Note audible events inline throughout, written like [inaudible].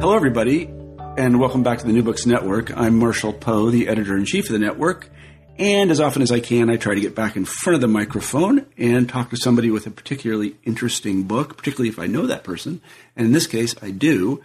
Hello, everybody, and welcome back to the New Books Network. I'm Marshall Poe, the editor in chief of the network. And as often as I can, I try to get back in front of the microphone and talk to somebody with a particularly interesting book, particularly if I know that person. And in this case, I do.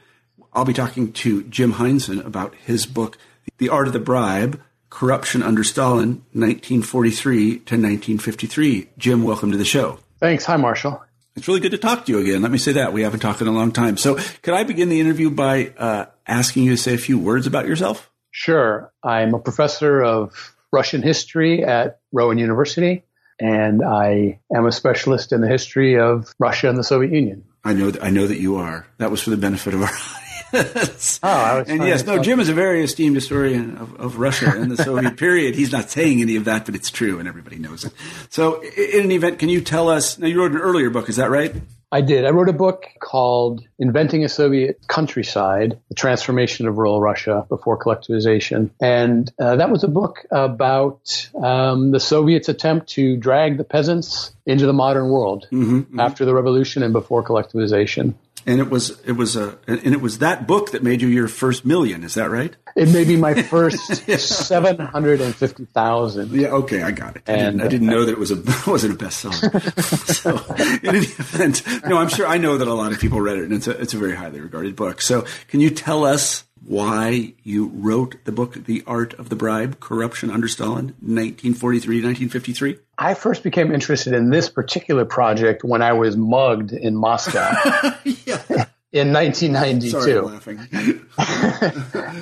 I'll be talking to Jim Heinzen about his book, The Art of the Bribe Corruption Under Stalin, 1943 to 1953. Jim, welcome to the show. Thanks. Hi, Marshall. It's really good to talk to you again. Let me say that. We haven't talked in a long time. So, could I begin the interview by uh, asking you to say a few words about yourself? Sure. I'm a professor of Russian history at Rowan University, and I am a specialist in the history of Russia and the Soviet Union. I know, th- I know that you are. That was for the benefit of our [laughs] oh, I was and yes, no, Jim is a very esteemed historian of, of Russia and the Soviet [laughs] period. He's not saying any of that, but it's true, and everybody knows it. So, in an event, can you tell us? Now, you wrote an earlier book, is that right? I did. I wrote a book called Inventing a Soviet Countryside The Transformation of Rural Russia Before Collectivization. And uh, that was a book about um, the Soviets' attempt to drag the peasants into the modern world mm-hmm, mm-hmm. after the revolution and before collectivization and it was it was a and it was that book that made you your first million. Is that right? It made me my [laughs] first yeah. seven hundred and fifty thousand. Yeah, okay, I got it. And I didn't, I didn't know uh, that it was a [laughs] wasn't a bestseller. [laughs] so, in any event, no, I'm sure I know that a lot of people read it, and it's a it's a very highly regarded book. So, can you tell us why you wrote the book The Art of the Bribe Corruption Under Stalin, 1943 1953? I first became interested in this particular project when I was mugged in Moscow. [laughs] yeah. In 1992. Sorry,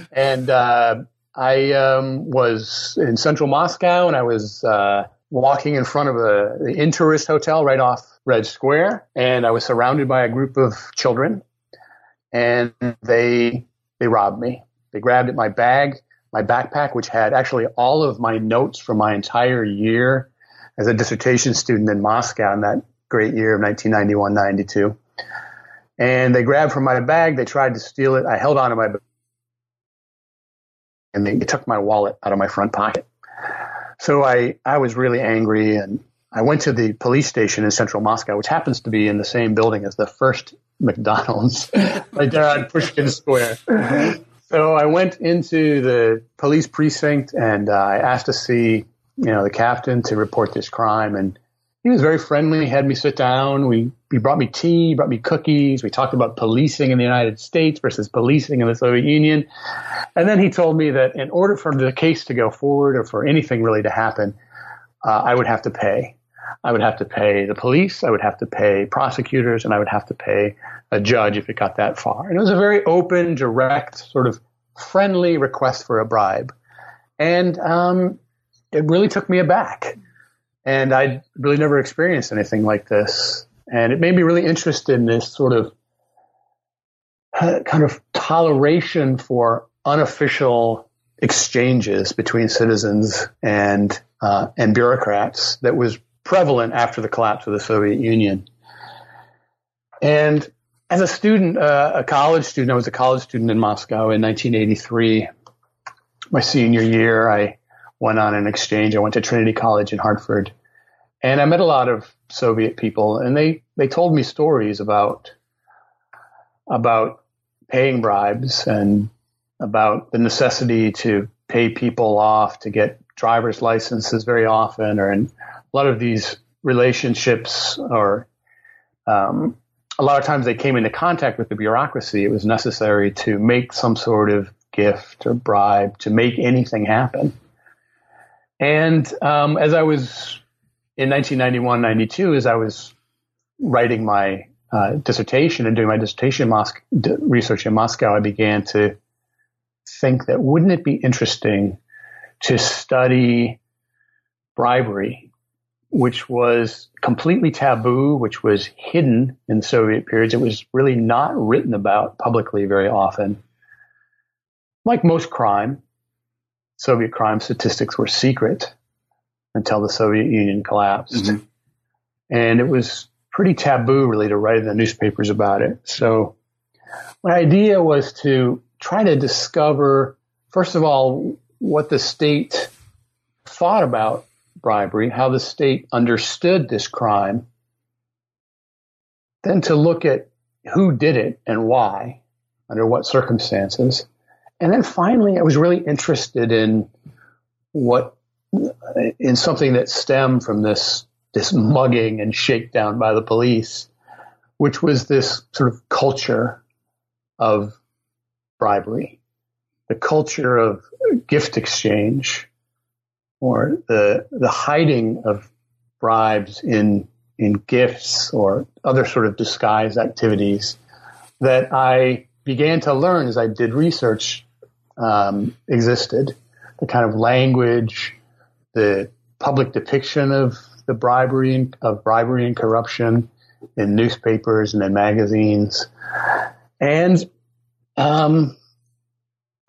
[laughs] and uh, I um, was in central Moscow and I was uh, walking in front of a, the Intourist Hotel right off Red Square. And I was surrounded by a group of children. And they they robbed me. They grabbed at my bag, my backpack, which had actually all of my notes from my entire year as a dissertation student in Moscow in that great year of 1991 92. And they grabbed from my bag. They tried to steal it. I held on to my and they took my wallet out of my front pocket. So I, I was really angry and I went to the police station in central Moscow, which happens to be in the same building as the first [laughs] McDonald's right there on Pushkin Square. So I went into the police precinct and uh, I asked to see, you know, the captain to report this crime. And he was very friendly. He had me sit down. We, he brought me tea, brought me cookies. We talked about policing in the United States versus policing in the Soviet Union. And then he told me that in order for the case to go forward or for anything really to happen, uh, I would have to pay. I would have to pay the police, I would have to pay prosecutors, and I would have to pay a judge if it got that far. And it was a very open, direct, sort of friendly request for a bribe. And um, it really took me aback. And I'd really never experienced anything like this. And it made me really interested in this sort of uh, kind of toleration for unofficial exchanges between citizens and uh, and bureaucrats that was prevalent after the collapse of the Soviet Union. And as a student, uh, a college student, I was a college student in Moscow in 1983. My senior year, I went on an exchange. I went to Trinity College in Hartford, and I met a lot of Soviet people, and they they told me stories about about paying bribes and about the necessity to pay people off to get driver's licenses very often, or in a lot of these relationships or um, a lot of times they came into contact with the bureaucracy. It was necessary to make some sort of gift or bribe to make anything happen. And um, as I was in 1991, 92, as I was writing my uh, dissertation and doing my dissertation Mos- research in Moscow, I began to think that wouldn't it be interesting to study bribery which was completely taboo, which was hidden in Soviet periods. It was really not written about publicly very often. Like most crime, Soviet crime statistics were secret until the Soviet Union collapsed. Mm-hmm. And it was pretty taboo, really, to write in the newspapers about it. So, my idea was to try to discover, first of all, what the state thought about bribery, how the state understood this crime, then to look at who did it and why, under what circumstances. And then finally, I was really interested in what, in something that stemmed from this, this mugging and shakedown by the police, which was this sort of culture of bribery, the culture of gift exchange, or the the hiding of bribes in in gifts or other sort of disguised activities that I began to learn as I did research um, existed. The kind of language, the public depiction of the bribery and, of bribery and corruption in newspapers and in magazines, and um,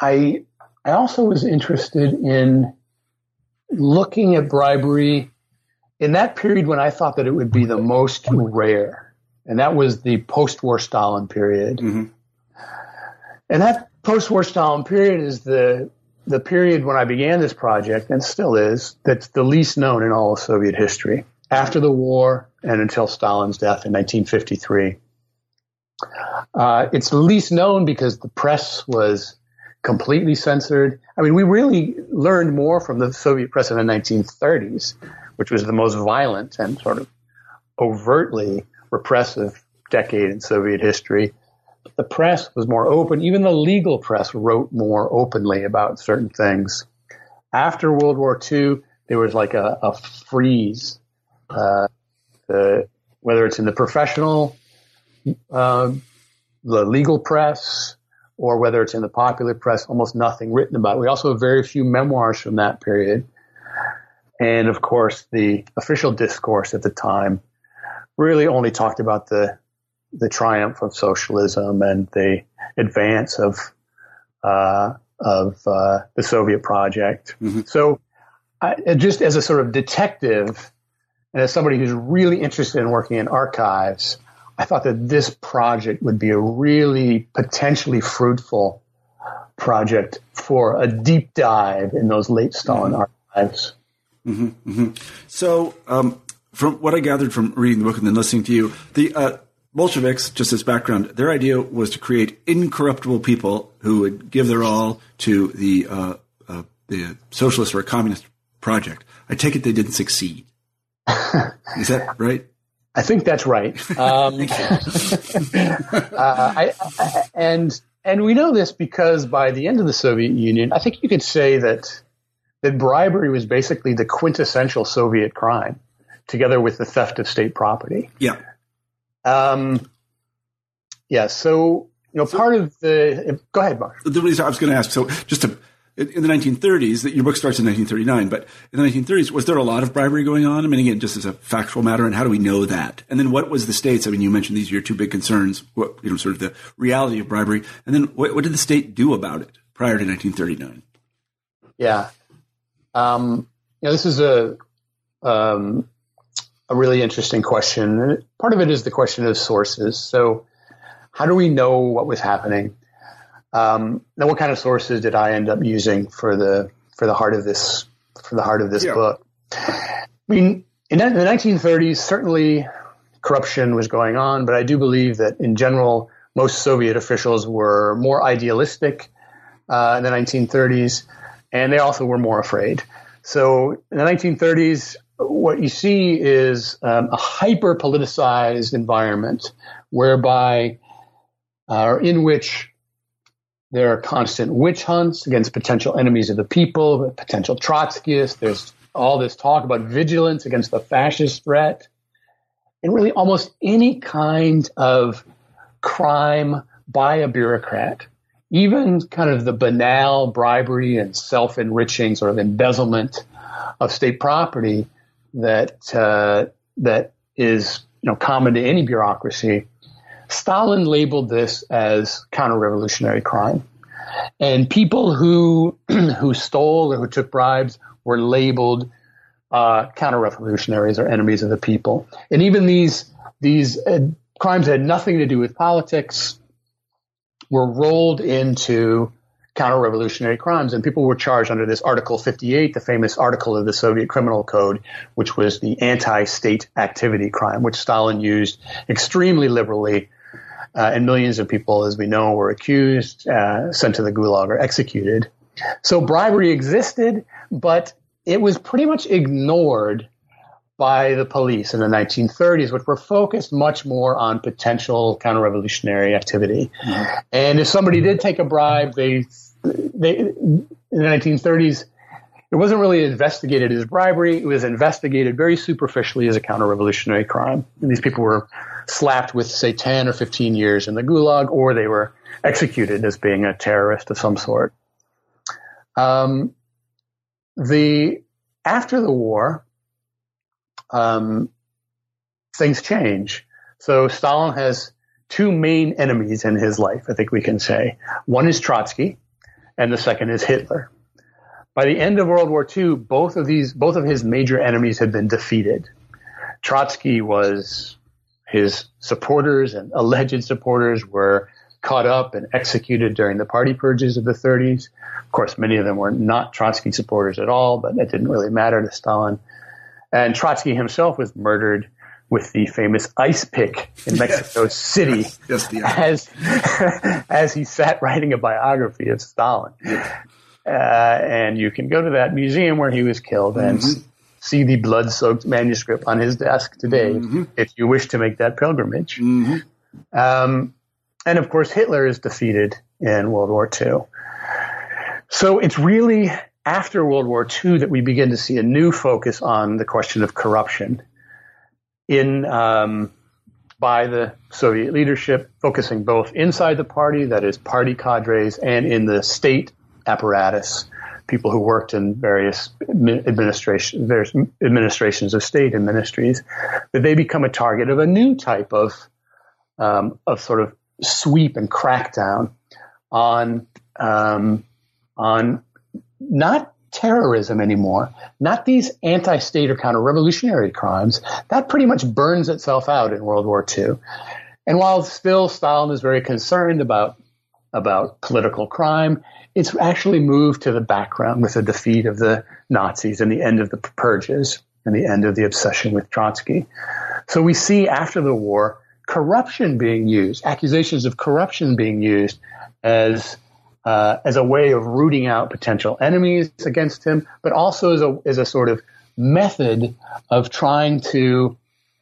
I I also was interested in looking at bribery in that period when I thought that it would be the most rare, and that was the post-war Stalin period. Mm-hmm. And that post-war Stalin period is the the period when I began this project, and still is, that's the least known in all of Soviet history. After the war and until Stalin's death in 1953. Uh, it's least known because the press was completely censored. I mean, we really learned more from the Soviet press in the 1930s, which was the most violent and sort of overtly repressive decade in Soviet history. The press was more open. Even the legal press wrote more openly about certain things. After World War II, there was like a, a freeze. Uh, the, whether it's in the professional, uh, the legal press, or whether it's in the popular press, almost nothing written about it. We also have very few memoirs from that period. And of course, the official discourse at the time really only talked about the the triumph of socialism and the advance of uh, of uh, the Soviet project. Mm-hmm. So, I, just as a sort of detective and as somebody who's really interested in working in archives, I thought that this project would be a really potentially fruitful project for a deep dive in those late Stalin mm-hmm. archives. Mm-hmm, mm-hmm. So, um, from what I gathered from reading the book and then listening to you, the uh, Bolsheviks, just as background, their idea was to create incorruptible people who would give their all to the uh, uh, the socialist or communist project. I take it they didn't succeed. [laughs] Is that right? I think that's right. Um, [laughs] uh, I, I, and and we know this because by the end of the Soviet Union, I think you could say that that bribery was basically the quintessential Soviet crime, together with the theft of state property. Yeah. Um, yeah. So you know, so, part of the go ahead, Mark. The reason I was going to ask, so just to in the 1930s, your book starts in 1939, but in the 1930s, was there a lot of bribery going on? I mean, again, just as a factual matter, and how do we know that? And then what was the states? I mean, you mentioned these are your two big concerns, what, you know, sort of the reality of bribery. And then what, what did the state do about it prior to 1939? Yeah. Um, you know, this is a, um, a really interesting question. Part of it is the question of sources. So how do we know what was happening? Um, now, what kind of sources did I end up using for the for the heart of this for the heart of this yeah. book? I mean, in the 1930s, certainly corruption was going on, but I do believe that in general, most Soviet officials were more idealistic uh, in the 1930s, and they also were more afraid. So in the 1930s, what you see is um, a hyper politicized environment whereby, uh, in which there are constant witch hunts against potential enemies of the people, potential Trotskyists. There's all this talk about vigilance against the fascist threat. And really, almost any kind of crime by a bureaucrat, even kind of the banal bribery and self enriching sort of embezzlement of state property, that uh, that is you know common to any bureaucracy. Stalin labeled this as counter-revolutionary crime, and people who [clears throat] who stole or who took bribes were labeled uh, counter-revolutionaries or enemies of the people. And even these these uh, crimes had nothing to do with politics were rolled into counter-revolutionary crimes, and people were charged under this Article 58, the famous article of the Soviet Criminal Code, which was the anti-state activity crime, which Stalin used extremely liberally. Uh, and millions of people, as we know, were accused, uh, sent to the gulag, or executed. So bribery existed, but it was pretty much ignored by the police in the 1930s, which were focused much more on potential counter-revolutionary activity. Mm-hmm. And if somebody did take a bribe, they, they in the 1930s, it wasn't really investigated as bribery. It was investigated very superficially as a counter-revolutionary crime. And these people were slapped with, say, 10 or 15 years in the gulag, or they were executed as being a terrorist of some sort. Um, the after the war, um, things change. So Stalin has two main enemies in his life. I think we can say one is Trotsky, and the second is Hitler. By the end of World War II, both of these, both of his major enemies had been defeated. Trotsky was his supporters and alleged supporters were caught up and executed during the party purges of the 30s. Of course, many of them were not Trotsky supporters at all, but it didn't really matter to Stalin. And Trotsky himself was murdered with the famous ice pick in Mexico yes. City yes. Yes, as, [laughs] as he sat writing a biography of Stalin. Uh, and you can go to that museum where he was killed and mm-hmm. see the blood soaked manuscript on his desk today mm-hmm. if you wish to make that pilgrimage. Mm-hmm. Um, and of course, Hitler is defeated in World War II. So it's really after World War II that we begin to see a new focus on the question of corruption in um, by the Soviet leadership, focusing both inside the party, that is, party cadres, and in the state apparatus, people who worked in various administration, various administrations of state and ministries, that they become a target of a new type of um, of sort of sweep and crackdown on um, on not terrorism anymore, not these anti-state or counter-revolutionary crimes. That pretty much burns itself out in World War II. And while still Stalin is very concerned about about political crime, it's actually moved to the background with the defeat of the Nazis and the end of the purges and the end of the obsession with Trotsky. So we see after the war corruption being used, accusations of corruption being used as uh, as a way of rooting out potential enemies against him, but also as a as a sort of method of trying to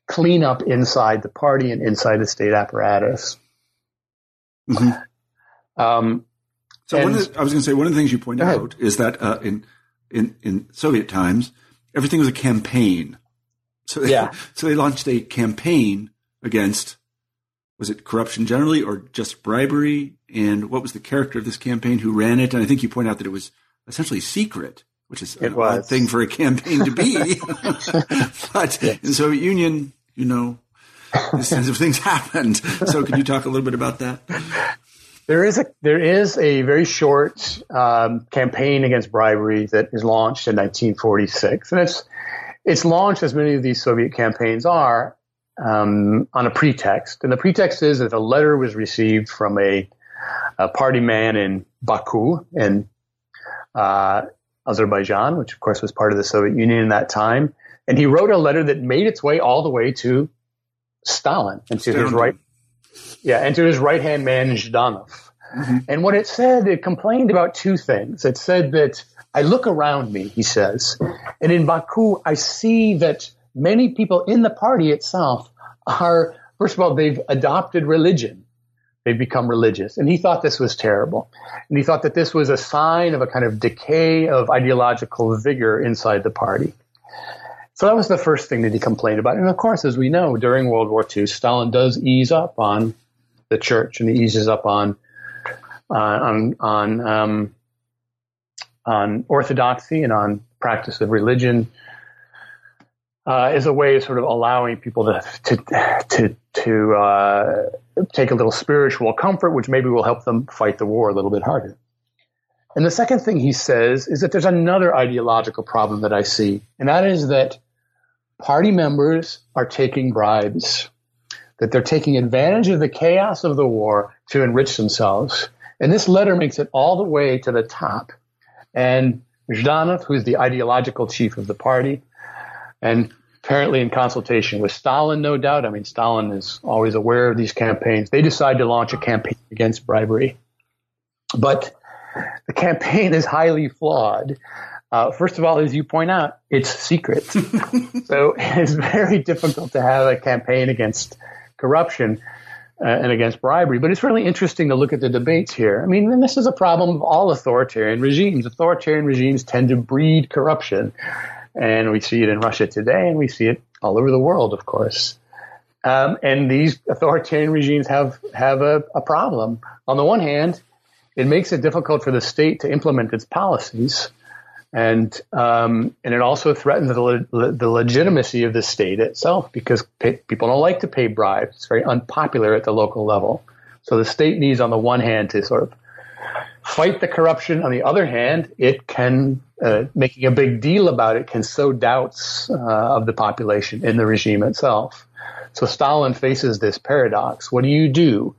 clean up inside the party and inside the state apparatus. Mm-hmm. Um, so and, the, I was going to say one of the things you pointed out is that uh, in in in Soviet times everything was a campaign. So they, yeah. [laughs] so they launched a campaign against was it corruption generally or just bribery? And what was the character of this campaign? Who ran it? And I think you point out that it was essentially secret, which is it a thing for a campaign to be. [laughs] but yes. in the Soviet Union, you know, these kinds of things happened. So, can you talk a little bit about that? There is a there is a very short um, campaign against bribery that is launched in 1946, and it's it's launched as many of these Soviet campaigns are um, on a pretext. And the pretext is that a letter was received from a, a party man in Baku in uh, Azerbaijan, which of course was part of the Soviet Union in that time. And he wrote a letter that made its way all the way to Stalin and to his right, yeah, and to his right hand man Zhdanov. Mm-hmm. And what it said, it complained about two things. It said that I look around me, he says, and in Baku, I see that many people in the party itself are, first of all, they've adopted religion. They've become religious. And he thought this was terrible. And he thought that this was a sign of a kind of decay of ideological vigor inside the party. So that was the first thing that he complained about. And of course, as we know, during World War II, Stalin does ease up on the church and he eases up on uh, on on um, on orthodoxy and on practice of religion uh, as a way of sort of allowing people to to to, to uh, take a little spiritual comfort, which maybe will help them fight the war a little bit harder. And the second thing he says is that there's another ideological problem that I see, and that is that party members are taking bribes, that they're taking advantage of the chaos of the war to enrich themselves. And this letter makes it all the way to the top. And Zhdanov, who's the ideological chief of the party, and apparently in consultation with Stalin, no doubt. I mean, Stalin is always aware of these campaigns. They decide to launch a campaign against bribery. But the campaign is highly flawed. Uh, first of all, as you point out, it's secret. [laughs] so it's very difficult to have a campaign against corruption uh, and against bribery. But it's really interesting to look at the debates here. I mean, this is a problem of all authoritarian regimes. Authoritarian regimes tend to breed corruption. And we see it in Russia today, and we see it all over the world, of course. Um, and these authoritarian regimes have, have a, a problem. On the one hand, it makes it difficult for the state to implement its policies. And um, and it also threatens the, le- the legitimacy of the state itself because pay- people don't like to pay bribes. It's very unpopular at the local level. So the state needs, on the one hand, to sort of fight the corruption. On the other hand, it can uh, making a big deal about it can sow doubts uh, of the population in the regime itself. So Stalin faces this paradox. What do you do?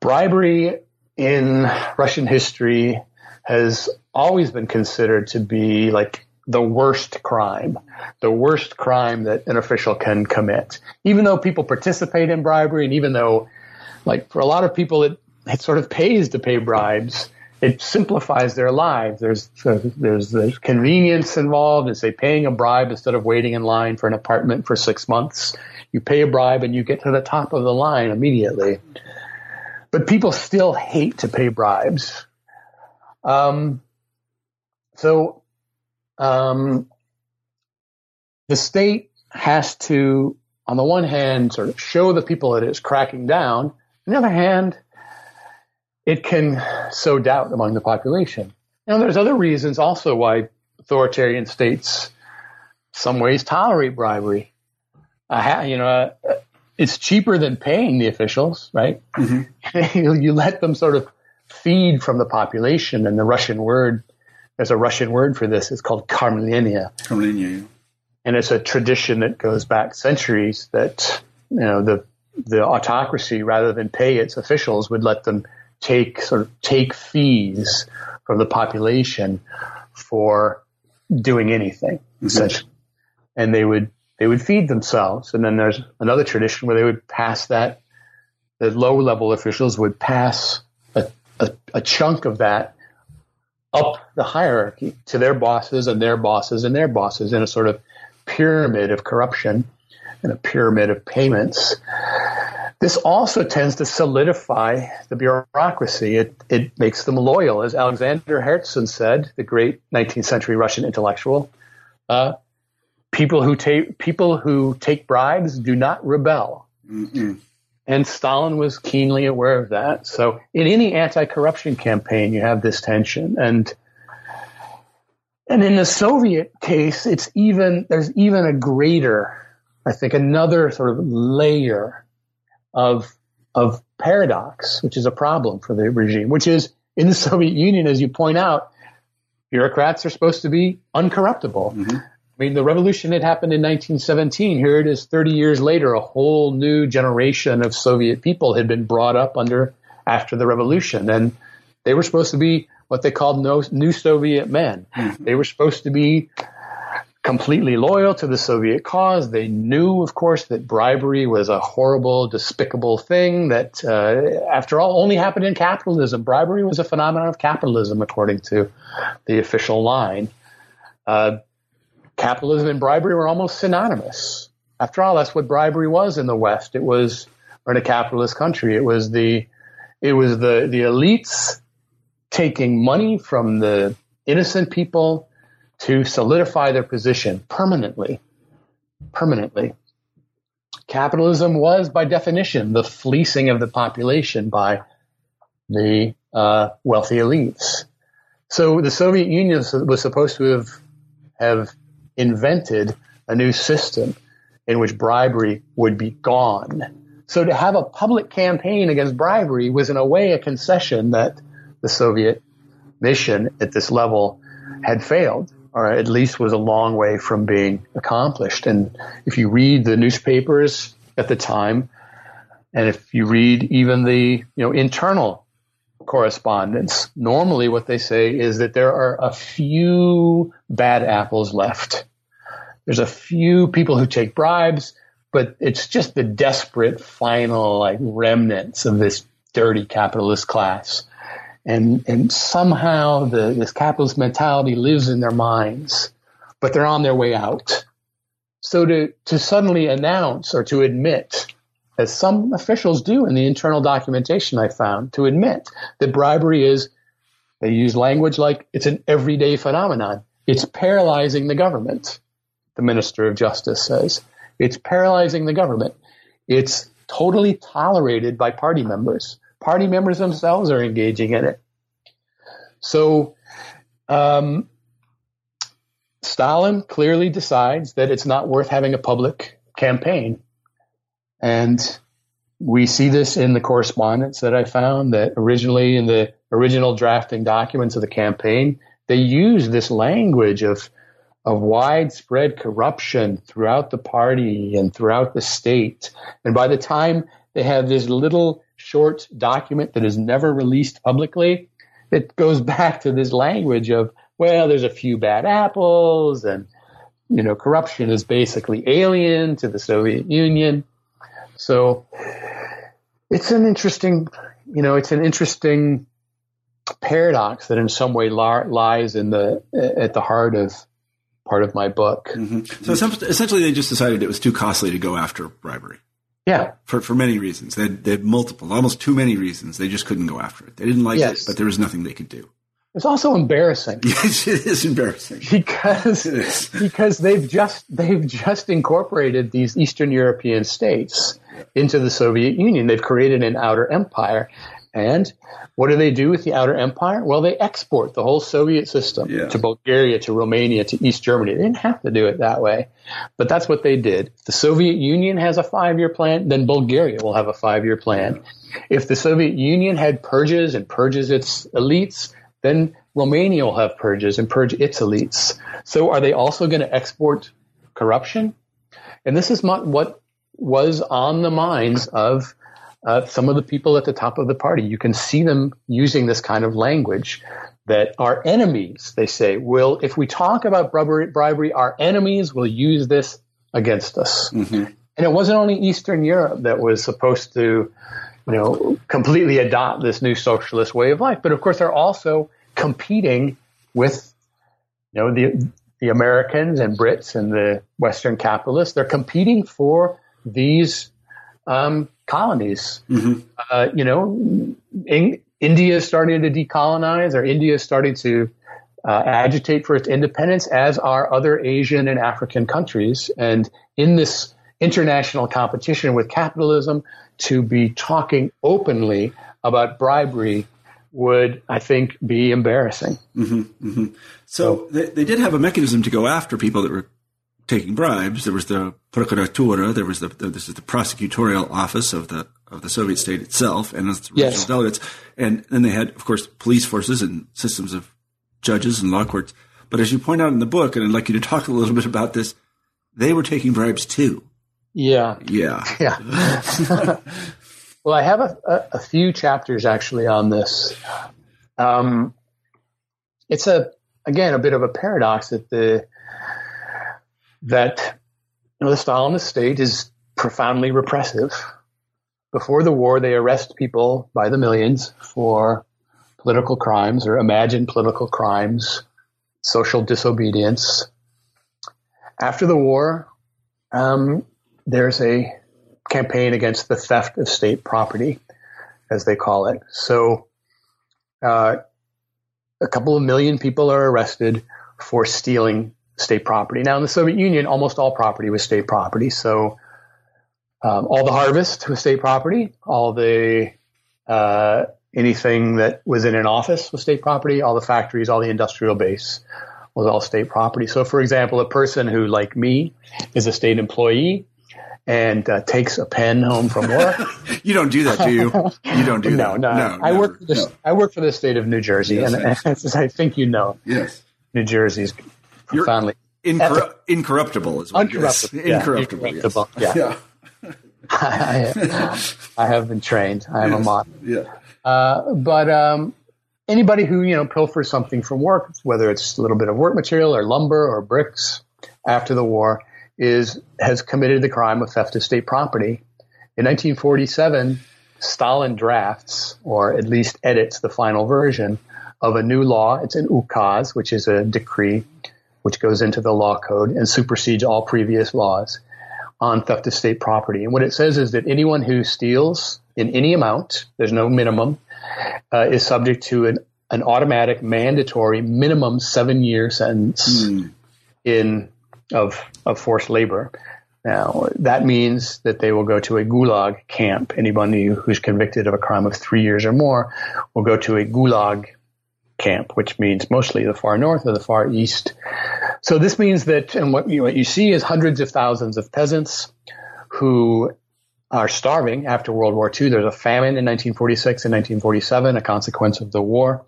Bribery in Russian history has always been considered to be like the worst crime, the worst crime that an official can commit. Even though people participate in bribery, and even though, like, for a lot of people, it, it sort of pays to pay bribes. It simplifies their lives. There's there's the convenience involved. It's say paying a bribe instead of waiting in line for an apartment for six months. You pay a bribe and you get to the top of the line immediately. But people still hate to pay bribes. Um, so um, the state has to, on the one hand, sort of show the people that it's cracking down. On the other hand, it can sow doubt among the population. Now, there's other reasons also why authoritarian states, some ways, tolerate bribery. Uh, you know, uh, it's cheaper than paying the officials, right? Mm-hmm. you, [laughs] you let them sort of feed from the population, and the Russian word there's a Russian word for this. It's called kormlenie. Kormlenie. And it's a tradition that goes back centuries that you know the the autocracy, rather than pay its officials, would let them take sort of take fees from the population for doing anything, mm-hmm. essentially. And they would they would feed themselves. And then there's another tradition where they would pass that, the low level officials would pass a, a, a chunk of that up the hierarchy to their bosses and their bosses and their bosses in a sort of pyramid of corruption and a pyramid of payments. This also tends to solidify the bureaucracy. It, it makes them loyal. As Alexander Herzen said, the great 19th century Russian intellectual, uh, people who take people who take bribes do not rebel. Mm-mm. And Stalin was keenly aware of that. So in any anti-corruption campaign, you have this tension. And and in the Soviet case, it's even there's even a greater, I think, another sort of layer of of paradox, which is a problem for the regime, which is in the [laughs] Soviet Union, as you point out, bureaucrats are supposed to be uncorruptible. Mm-hmm. I mean, the revolution had happened in 1917. Here it is 30 years later, a whole new generation of Soviet people had been brought up under after the revolution. And they were supposed to be what they called no, new Soviet men. Mm-hmm. They were supposed to be completely loyal to the Soviet cause. They knew, of course, that bribery was a horrible, despicable thing that, uh, after all, only happened in capitalism. Bribery was a phenomenon of capitalism, according to the official line. Uh, capitalism and bribery were almost synonymous. After all, that's what bribery was in the West. It was, or in a capitalist country, it was the, it was the, the elites taking money from the innocent people to solidify their position permanently. Permanently. Capitalism was, by definition, the fleecing of the population by the uh, wealthy elites. So the Soviet Union was supposed to have have invented a new system in which bribery would be gone. So to have a public campaign against bribery was in a way a concession that the Soviet mission at this level had failed, or at least was a long way from being accomplished. And if you read the newspapers at the time, and if you read even the you know internal correspondence, normally what they say is that there are a few bad apples left. There's a few people who take bribes, but it's just the desperate final like remnants of this dirty capitalist class. And and somehow the this capitalist mentality lives in their minds, but they're on their way out. So to to suddenly announce or to admit as some officials do in the internal documentation I found, to admit that bribery is, they use language like it's an everyday phenomenon. It's paralyzing the government, the Minister of Justice says. It's paralyzing the government. It's totally tolerated by party members. Party members themselves are engaging in it. So, um, Stalin clearly decides that it's not worth having a public campaign and we see this in the correspondence that I found that originally in the original drafting documents of the campaign, they used this language of of widespread corruption throughout the party and throughout the state. And by the time they have this little short document that is never released publicly, it goes [laughs] back to this language of, well, there's a few bad apples and, you know, corruption is basically alien to the Soviet Union. So it's an interesting, you know, it's an interesting paradox that in some way lies in the at the heart of part of my book. Mm-hmm. So essentially, they just decided it was too costly to go after bribery. Yeah, for for many reasons. They had, they had multiple, almost too many reasons. They just couldn't go after it. They didn't like yes. it, but there was nothing they could do. It's also embarrassing. [laughs] Yes, it is embarrassing because is. [laughs] because they've just they've just incorporated these Eastern European states into the Soviet Union. They've created an outer empire, and what do they do with the outer empire? Well, they export the whole Soviet system yeah. to Bulgaria, to Romania, to East Germany. They didn't have to do it that way, but that's what they did. If the Soviet Union has a five-year plan, then Bulgaria will have a five-year plan. If the Soviet Union had purges and purges its elites, then Romania will have purges and purge its elites. So are they also going to export corruption? And this is not what was on the minds of uh, some of the people at the top of the party. You can see them using this kind of language that our enemies, they say, will, if we talk about bribery, bribery our enemies will use this against us. Mm-hmm. And it wasn't only Eastern Europe that was supposed to, you know, completely adopt this new socialist way of life. But of course, there are also competing with, you know, the the Americans and Brits and the Western capitalists. They're competing for these um, colonies. Mm-hmm. Uh, you know, in, India is starting to decolonize, or India is starting to uh, agitate for its independence, as are other Asian and African countries. And in this international competition with capitalism, to be talking openly about bribery would, I think, be embarrassing. Mm-hmm, mm-hmm. So, so they, they, did have a mechanism to go after people that were taking bribes. There was the Procuratura, there was the, the, this is the prosecutorial office of the of the Soviet state itself, and its regional yes. delegates, and then they had, of course, police forces and systems of judges and law courts. But as you point out in the book, and I'd like you to talk a little bit about this, they were taking bribes too. Yeah. Yeah. [laughs] Yeah. [laughs] well, I have a, a, a, few chapters actually on this. Um, it's a again a bit of a paradox that the that you know, the Stalinist state is profoundly repressive. Before the war, they arrest people by the millions for political crimes or imagined political crimes, social disobedience. After the war, um, there's a campaign against the theft of state property, as they call it. So, uh, a couple of million people are arrested for stealing state property. Now, in the Soviet Union, almost all property was state property. So, um, all the harvest was state property. All the uh, anything that was in an office was state property. All the factories, all the industrial base was all state property. So, for example, a person who, like me, is a state employee and uh, takes a pen home from work. [laughs] you don't do that, do you? You don't do [laughs] no, that. No, no. I work for the no. I work for the state of New Jersey, yes, and, and [laughs] I think you know, yes, New Jersey's profoundly Incorru- incorruptible is what uncorruptible. Yeah, incorruptible. incorruptible. Yes. Yeah. yeah. I, I, have been trained. I am yes. a mod. Yeah. Uh, but um, anybody who you know pilfers something from work, whether it's a little bit of work material or lumber or bricks after the war, is has committed the crime of theft of state property. In 1947, Stalin drafts, or at least edits, the final version of a new law. It's an ukaz, which is a decree which goes into the law code and supersedes all previous laws on theft of state property. And what it says is that anyone who steals in any amount, there's no minimum, uh, is subject to an, an automatic mandatory minimum seven year sentence mm. in of of forced labor. Now that means that they will go to a gulag camp. Anybody who's convicted of a crime of three years or more will go to a gulag camp, which means mostly the far north or the far east. So this means that, and what you, what you see is hundreds of thousands of peasants who are starving after World War II. There's a famine in 1946 and 1947, a consequence of the war.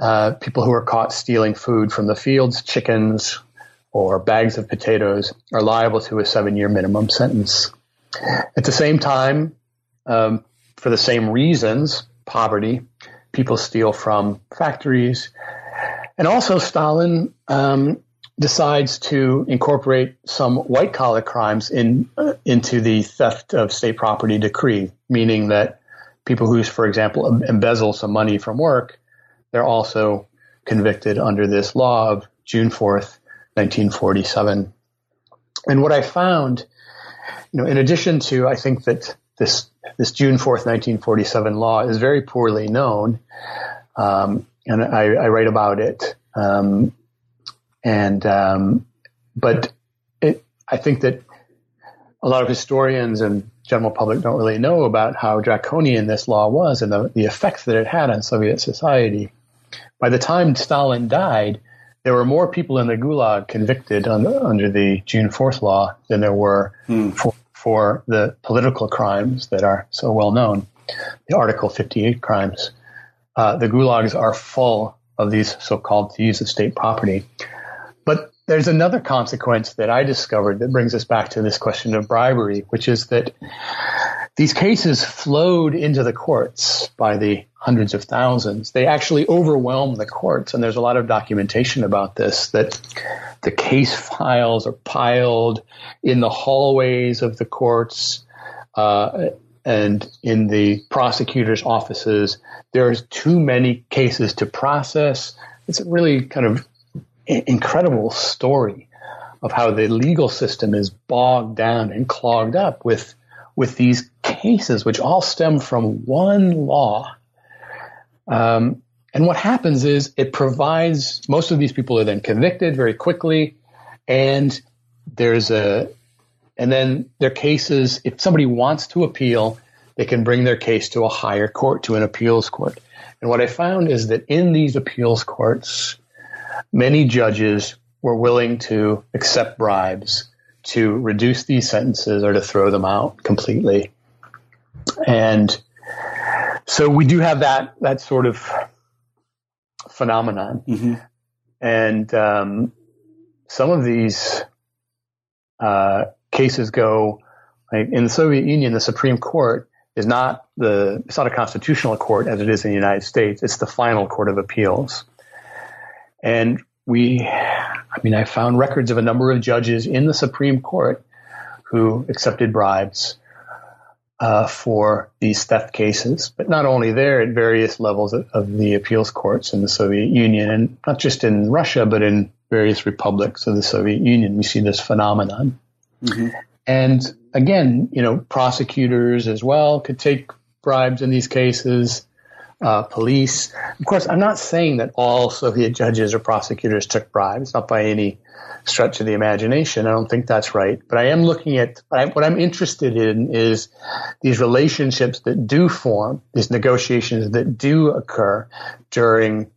Uh, people who are caught stealing food from the fields, chickens or bags of potatoes, are liable to a seven year minimum sentence. At the same time, um, for the same reasons, poverty, people steal from factories. And also, Stalin um, decides to incorporate some white collar crimes in uh, into the theft of state property decree, meaning that people who, for example, embezzle some money from work, they're also convicted under this law of June fourth, nineteen forty seven. And what I found, you know, in addition to, I think that this this June fourth, nineteen forty seven law is very poorly known, um, and I, I, write about it. Um, and um, but it, I think that a lot of historians and general public don't really know about how draconian this law was and the, the effects that it had on Soviet society. By the time Stalin died, there were more people in the Gulag convicted under the June 4th law than there were hmm. for, for the political crimes that are so well known, the Article 58 crimes. Uh, the Gulags are full of these so-called thieves of state property. But there's another consequence that I discovered that brings us back to this question of bribery, which is that these cases flowed into the courts by the hundreds of thousands. They actually overwhelm the courts, and there's a lot of documentation about this that the case files are piled in the hallways of the courts. Uh, and in the prosecutor's offices, there's too many cases to process. It's a really kind of incredible story of how the legal system is bogged down and clogged up with with these cases, which all stem from one law. Um, and what happens is it provides most of these people are then convicted very quickly, and there's a and then their cases. If somebody wants to appeal, they can bring their case to a higher court, to an appeals court. And what I found is that in these appeals courts, many judges were willing to accept bribes to reduce these sentences or to throw them out completely. And so we do have that that sort of phenomenon. Mm-hmm. And um, some of these uh, cases go like in the Soviet Union, the Supreme Court is not the it's not a constitutional court as it is in the United States. It's the final court of appeals. And we, I mean, I found records of a number of judges in the Supreme Court who accepted bribes uh, for these theft cases, but not only there, at various levels of, of, the appeals courts in the Soviet Union, and not just in Russia, but in various republics of the Soviet Union. We see this phenomenon. Mm-hmm. And again, you know, prosecutors as well could take bribes in these cases uh, police. Of course, I'm not saying that all Soviet judges or prosecutors took bribes, not by any stretch of the imagination. I don't think that's right. But I am looking at what I'm interested in is these relationships that do form, these negotiations that do occur during,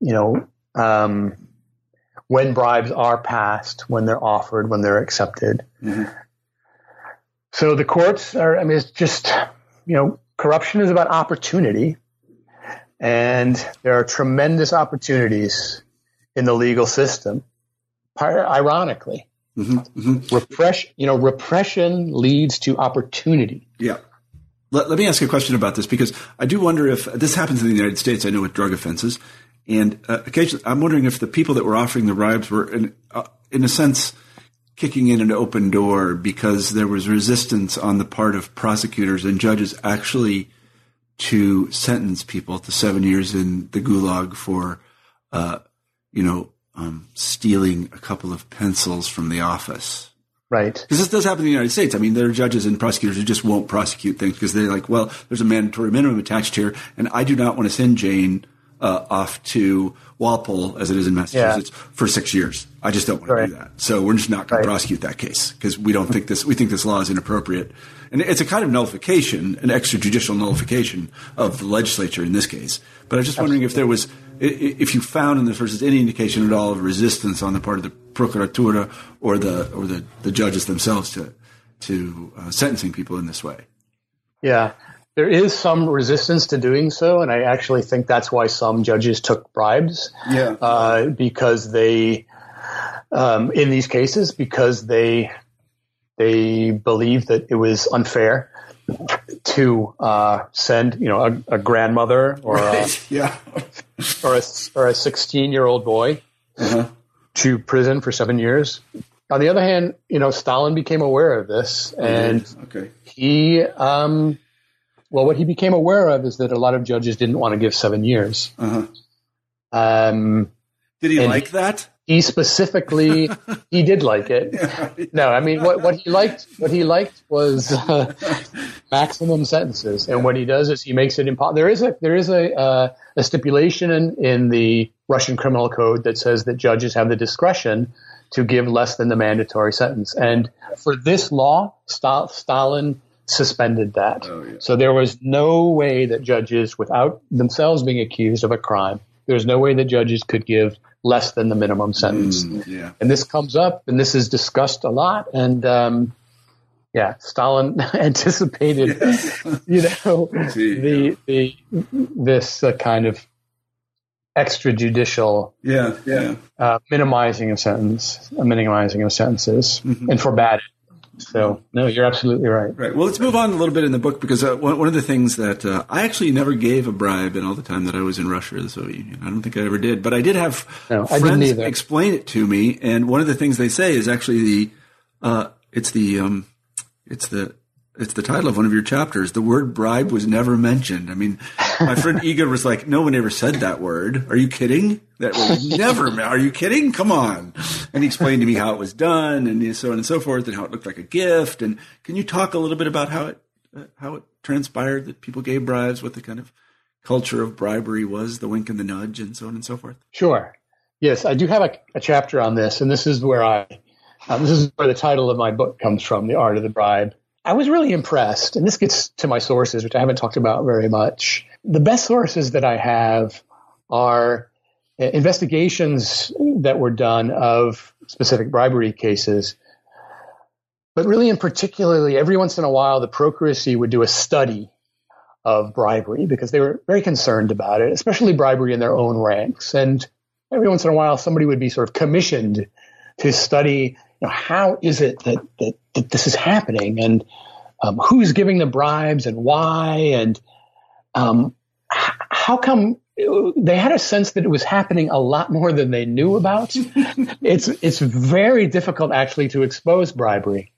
you know, um, when bribes are passed, when they're offered, when they're accepted. Mm-hmm. So the courts are, I mean, it's just, you know, corruption is about opportunity. And there are tremendous opportunities in the legal system, ironically. Mm-hmm, mm-hmm. Repression, you know, repression leads to opportunity. Yeah. Let, let, me ask you a question about this because I do wonder if this happens in the United States. I know with drug offenses, and uh, occasionally I'm wondering if the people that were offering the bribes were, in, uh, in a sense, kicking in an open door because there was resistance on the part of prosecutors and judges actually to sentence people to seven years in the gulag for, uh, you know, um, stealing a couple of pencils from the office. Right. Because this does happen in the United States. I mean, there are judges and prosecutors who just won't prosecute things because they're like, well, there's a mandatory minimum attached here, and I do not want to send Jane uh, off to Walpole, as it is in Massachusetts, yeah. for six years. I just don't want right. to do that. So we're just not going right. to prosecute that case because we don't think this. We think this law is inappropriate, and it's a kind of nullification, an extrajudicial nullification of the legislature in this case. But I was just wondering if there was if you found in the first any indication at all of resistance on the part of the procuratura or the or the, the judges themselves to to uh, sentencing people in this way. Yeah, there is some resistance to doing so, and I actually think that's why some judges took bribes. Yeah, uh, because they um, in these cases because they they believed that it was unfair to uh, send, you know, a, a grandmother or right. a, [laughs] yeah. or a or a sixteen year old boy uh-huh. to prison for seven years. On the other hand, you know, Stalin became aware of this, and okay. he, um, well, what he became aware of is that a lot of judges didn't want to give seven years. Uh-huh. Um, Did he like that? He specifically [laughs] he did like it. Yeah. No, I mean what what he liked what he liked was uh, maximum sentences, and what he does is he makes it impossible. There is a there is a uh, a stipulation in, in the Russian criminal code that says that judges have the discretion to give less than the mandatory sentence, and for this law, Stalin suspended that. Oh, yeah. So there was no way that judges, without themselves being accused of a crime, there was no way that judges could give less than the minimum sentence. Mm, yeah. And this comes up, and this is discussed a lot. And um, yeah, Stalin [laughs] anticipated, yes. you know, [laughs] the the this uh, kind of extrajudicial, yeah, yeah, uh, minimizing of sentence, uh, minimizing of sentences, mm-hmm. and forbade it. So no, you're absolutely right. Right. Well, let's move on a little bit in the book because uh, one, one, of the things that uh, I actually never gave a bribe in all the time that I was in Russia or the Soviet Union. I don't think I ever did, but I did have no, friends explain it to me. And one of the things they say is actually the uh, it's the um, it's the it's the title of one of your chapters. The word bribe was never mentioned. I mean, my friend [laughs] Igor was like, no one ever said that word. Are you kidding? That word never, are you kidding? Come on. And he explained to me how it was done and so on and so forth and how it looked like a gift. And can you talk a little bit about how it, uh, how it transpired that people gave bribes, what the kind of culture of bribery was, the wink and the nudge and so on and so forth? Sure. Yes, I do have a, a chapter on this. And this is where I, um, this is where the title of my book comes from, The Art of the Bribe. I was really impressed, and this gets to my sources, which I haven't talked about very much. The best sources that I have are uh, investigations that were done of specific bribery cases. But really, in particularly, every once in a while, the procuracy would do a study of bribery because they were very concerned about it, especially bribery in their own ranks. And every once in a while, somebody would be sort of commissioned to study you know, how is it that, that, that this is happening and um, who's giving the bribes and why and um, h- how come they had a sense that it was happening a lot more than they knew about. [laughs] it's it's very difficult actually to expose bribery,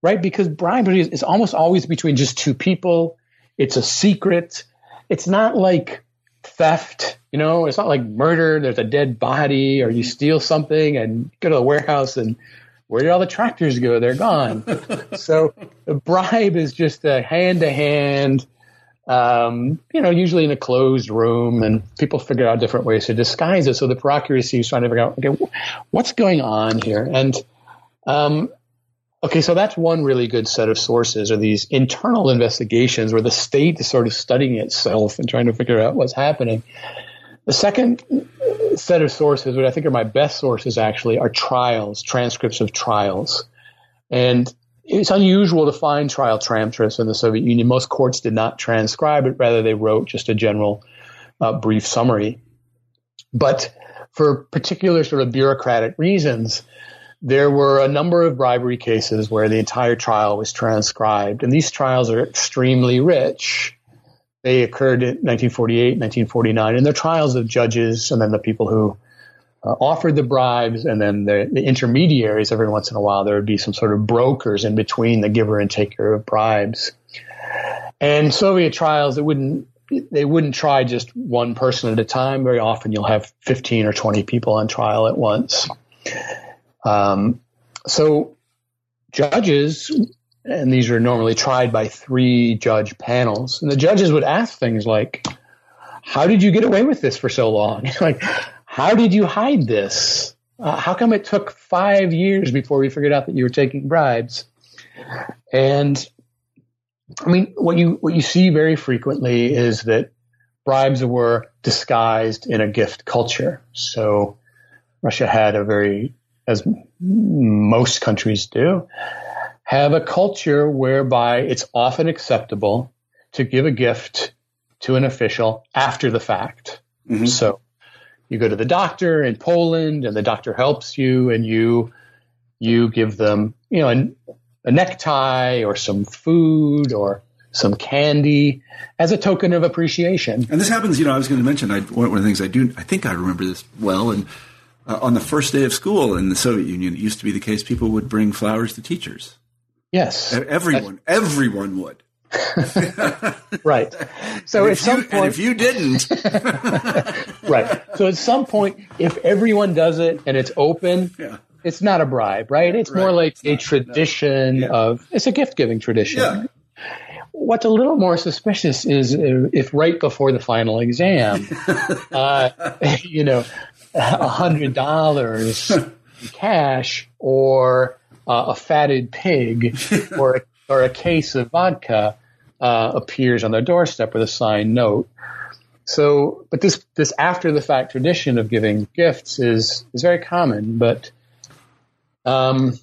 right? Because bribery is, is almost always between just two people. It's a secret. It's not like theft, you know. It's not like murder. There's a dead body, or you steal something and go to the warehouse and where did all the tractors go? They're gone. [laughs] so the bribe is just a hand to hand, you know, usually in a closed room, and people figure out different ways to disguise it. So the procuracy is trying to figure out, okay, what's going on here? And, um, okay, so that's one really good set of sources are these internal investigations where the state is sort of studying itself and trying to figure out what's happening. The second set of sources, which I think are my best sources actually, are trials, transcripts of trials. And it's unusual to find trial transcripts in the Soviet Union. Most courts did not transcribe it, rather, they wrote just a general uh, brief summary. But for particular sort of bureaucratic reasons, there were a number of bribery cases where the entire trial was transcribed. And these trials are extremely rich. They occurred in 1948, 1949, and they're trials of judges and then the people who uh, offered the bribes and then the, the, intermediaries. Every once in a while, there would be some sort of brokers in between the giver and taker of bribes. And Soviet trials, it wouldn't they wouldn't try just one person at a time. Very often, you'll have 15 or 20 people on trial at once. Um, so, judges, and these are normally tried by three judge panels, and the judges would ask things like, "How did you get away with this for so long? [laughs] like, how did you hide this? Uh, how come it took five years before we figured out that you were taking bribes?" And I mean, what you what you see very frequently is that bribes were disguised in a gift culture. So Russia had a very, as most countries do, have a culture whereby it's often acceptable to give a gift to an official after the fact. Mm-hmm. So you go to the doctor in Poland and the doctor helps you and you you give them, you know, an, a necktie or some food or some candy as a token of appreciation. And this happens, you know, I was going to mention, I, one of the things I do, I think I remember this well, and uh, on the first day of school in the Soviet Union, it used to be the case people would bring flowers to teachers. Yes. Everyone, everyone would. [laughs] [laughs] right. So at some you, point, if you didn't, [laughs] right. So at some point, if everyone does it and it's open, yeah it's not a bribe, right? It's right. more like it's a not, tradition no. yeah. of it's a gift giving tradition. Yeah. What's a little more suspicious is if right before the final exam, uh, you know, a hundred dollars cash or uh, a fatted pig [laughs] or a, or a case of vodka uh, appears on their doorstep with a signed note. So, but this this after the fact tradition of giving gifts is is very common, but um,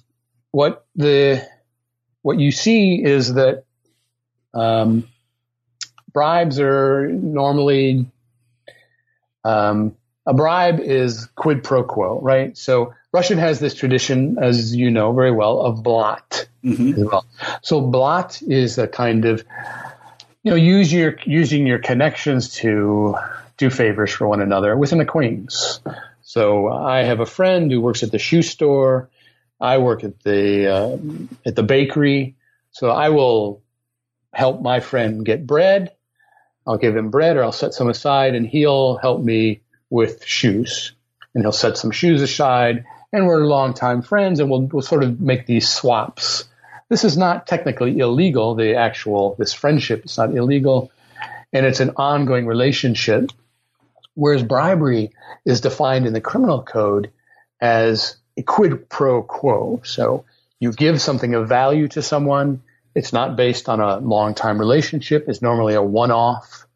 what the what you see is that um, bribes are normally um, a bribe is quid pro quo, right? So Russian has this tradition, as you know very well, of blat mm-hmm. as well. So blat is a kind of you know use your using your connections to do favors for one another with an acquaintance. So I have a friend who works at the shoe store I work at the uh, at the bakery, so I will help my friend get bread. I'll give him bread, or I'll set some aside, and he'll help me with shoes, and he'll set some shoes aside. And we're longtime friends, and we'll we'll sort of make these swaps. This is not technically illegal. The actual this friendship is not illegal, and it's an ongoing relationship. Whereas bribery is defined in the criminal code as a quid pro quo. So you give something of value to someone. It's not based on a long time relationship. It's normally a one off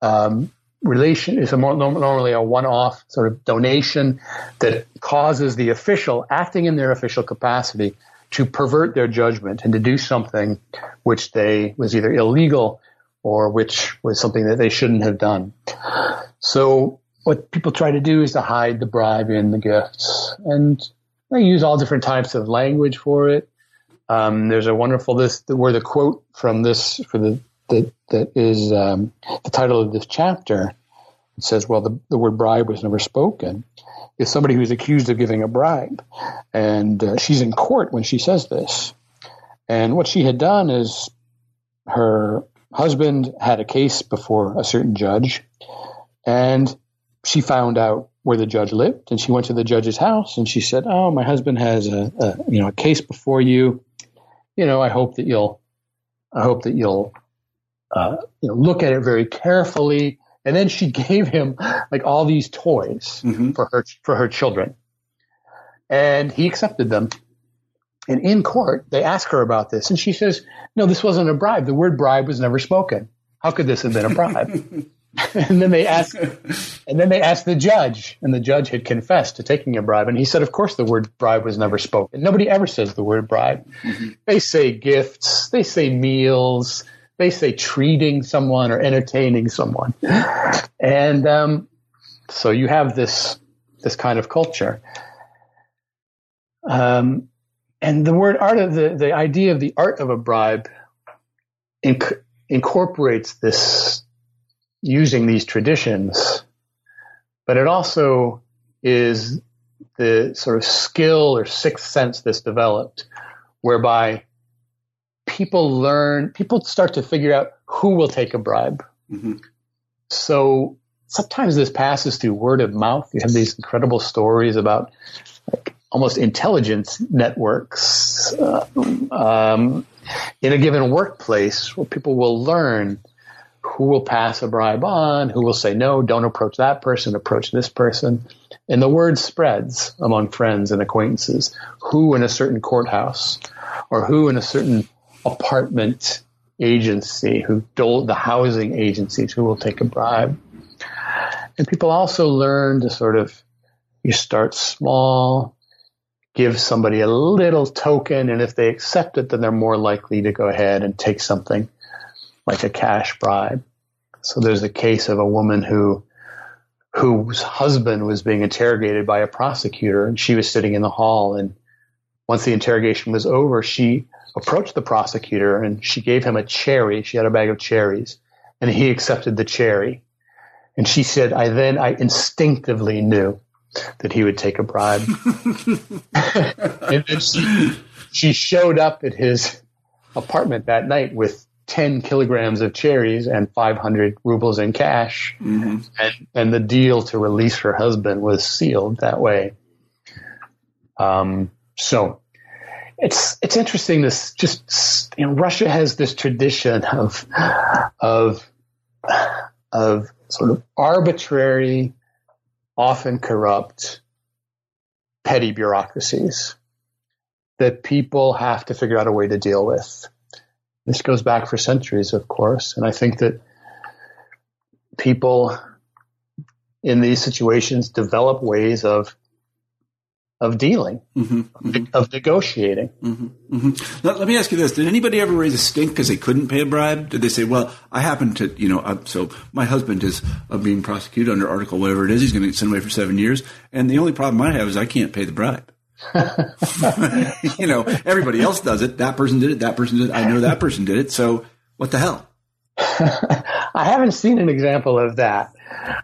um, relation. is a more, normally a one off sort of donation that causes the official acting in their official capacity to pervert their judgment and to do something which they was either illegal or which was something that they shouldn't have done. So what people try to do is to hide the bribe in the gifts, and they use all different types of language for it. Um, there's a wonderful this where the quote from this for the that that is um, the title of this chapter. It says, "Well, the, the word bribe was never spoken." Is somebody who's accused of giving a bribe, and uh, she's in court when she says this. And what she had done is her husband had a case before a certain judge, and she found out where the judge lived and she went to the judge's house and she said, "Oh, my husband has a, a you know a case before you. You know, I hope that you'll I hope that you'll uh, you know look at it very carefully." And then she [laughs] gave him like all these toys mm-hmm. for her for her children, and he accepted them. And in court, they ask her about this, and she says, "No, this wasn't a bribe. The word bribe was never spoken. How could this have been a bribe?" [laughs] and then they asked, and then they asked the judge, and the judge had confessed to taking a bribe, and he said, "Of course, the word bribe was never spoken. Nobody ever says the word bribe. Mm-hmm. They say gifts, they say meals, say treating someone or entertaining someone, and um, so you have this this kind of culture. Um, and the word art of the the idea of the art of a bribe inc- incorporates this using these traditions, but it also is the sort of skill or sixth sense that's developed, whereby people learn, people start to figure out who will take a bribe. Mm-hmm. So sometimes this passes through word of mouth. You have these incredible stories about like almost intelligence networks uh, um, in a given workplace where people will learn who will pass a bribe on, who will say no, don't approach that person, approach this person. And the word spreads among friends and acquaintances who in a certain courthouse or who in a certain apartment agency, who do the housing agencies who will take a bribe. And people also learn to sort of you start small, give somebody a little token, and if they accept it, then they're more likely to go ahead and take something like a cash bribe. So there's a case of a woman who whose husband was being interrogated by a prosecutor and she was sitting in the hall and once the interrogation was over she approached the prosecutor and she gave him a cherry she had a bag of cherries and he accepted the cherry and she said i then i instinctively knew that he would take a bribe [laughs] and then she, she showed up at his apartment that night with 10 kilograms of cherries and 500 rubles in cash. Mm-hmm. And, and the deal to release her husband was sealed that way. Um, so it's, it's interesting. This just, you know, Russia has this tradition of, of, of sort of arbitrary, often corrupt, petty bureaucracies that people have to figure out a way to deal with. This goes back for centuries, of course. And I think that people in these situations develop ways of of dealing, mm-hmm, mm-hmm. of negotiating. Mm-hmm, mm-hmm. let, me ask you this: Did anybody ever raise a stink because they couldn't pay a bribe? Did they say, "Well, I happen to, you know, uh, so my husband is uh, being prosecuted under Article whatever it is. He's going to get sent away for seven years, and the only problem I have is I can't pay the bribe." [laughs] you know, everybody else does it. That person did it. That person did it. I know that person did it. So what the hell? [laughs] I haven't seen an example of that.